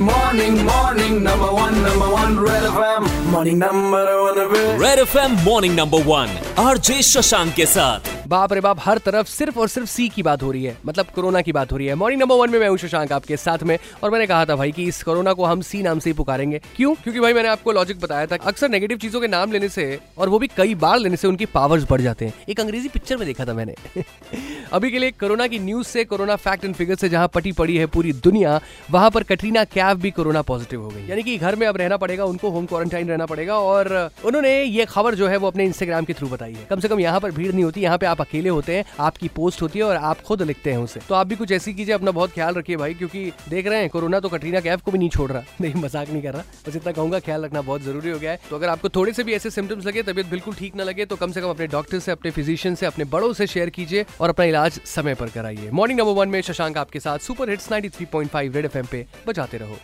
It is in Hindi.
Morning, morning, number one, number one, Red FM. Morning, number one, Red. Red F M morning number one RJ Shashank के साथ बाप रे बाप, हर तरफ़ सिर्फ़ और सिर्फ़ सी की बात हो रही है। मतलब कोरोना की बात हो रही है। मॉर्निंग नंबर वन में मैं शशांक आपके साथ में, और मैंने कहा था भाई कि इस कोरोना को हम सी नाम से ही पुकारेंगे। क्यों? क्योंकि भाई मैंने आपको लॉजिक बताया था, अक्सर नेगेटिव चीज़ों के नाम लेने से और वो भी कई बार लेने से उनकी पावर्स बढ़ जाते हैं। एक अंग्रेज़ी पिक्चर में देखा था मैंने। अभी के लिए कोरोना की न्यूज़ से, कोरोना फैक्ट एंड फिगर से जहाँ पटी पड़ी है पूरी दुनिया, वहाँ पर कटरीना कैफ भी कोरोना पॉजिटिव हो गई। यानी कि घर में अब रहना पड़ेगा, उनको होम क्वारंटाइन रहना पड़ेगा, और उन्होंने ये खबर जो है वो अपने इंस्टाग्राम के थ्रू बताई है। कम से कम यहाँ पर भीड़ नहीं होती, यहाँ पे आप अकेले होते हैं, आपकी पोस्ट होती है और आप खुद लिखते हैं उसे। तो आप भी कुछ ऐसी कीजिए, अपना बहुत ख्याल रखिए भाई, क्योंकि देख रहे हैं, कोरोना तो कटरीना कैफ को भी नहीं छोड़ रहा। नहीं, मज़ाक नहीं कर रहा। बस इतना कहूँगा, ख्याल रखना बहुत ज़रूरी हो गया है। तो अगर आपको थोड़े से भी ऐसे सिम्टम्स लगे, तबियत बिल्कुल ठीक ना लगे तो कम से कम अपने डॉक्टर से, अपने फिजिशियन से, अपने बड़ों से शेयर कीजिए और अपना इलाज समय पर कराइए। मॉर्निंग नंबर वन में शशांक आपके साथ सुपर हिट्स 93.5 रेड एफएम पे। बजाते रहो।